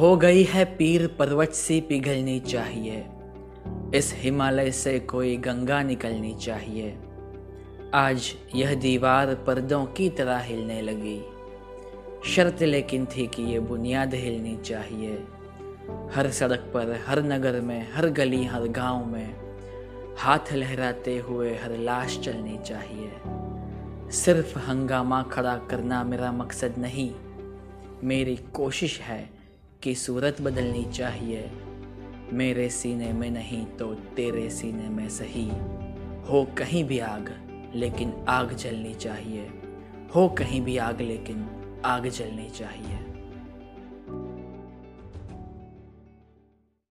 हो गई है पीर पर्वत सी पिघलनी चाहिए। इस हिमालय से कोई गंगा निकलनी चाहिए। आज यह दीवार पर्दों की तरह हिलने लगी। शर्त लेकिन थी कि ये बुनियाद हिलनी चाहिए। हर सड़क पर, हर नगर में, हर गली, हर गाँव में हाथ लहराते हुए हर लाश चलनी चाहिए। सिर्फ़ हंगामा खड़ा करना मेरा मकसद नहीं, मेरी कोशिश है कि सूरत बदलनी चाहिए। मेरे सीने में नहीं तो तेरे सीने में सही। हो कहीं भी आग, लेकिन आग जलनी चाहिए। हो कहीं भी आग, लेकिन आग जलनी चाहिए।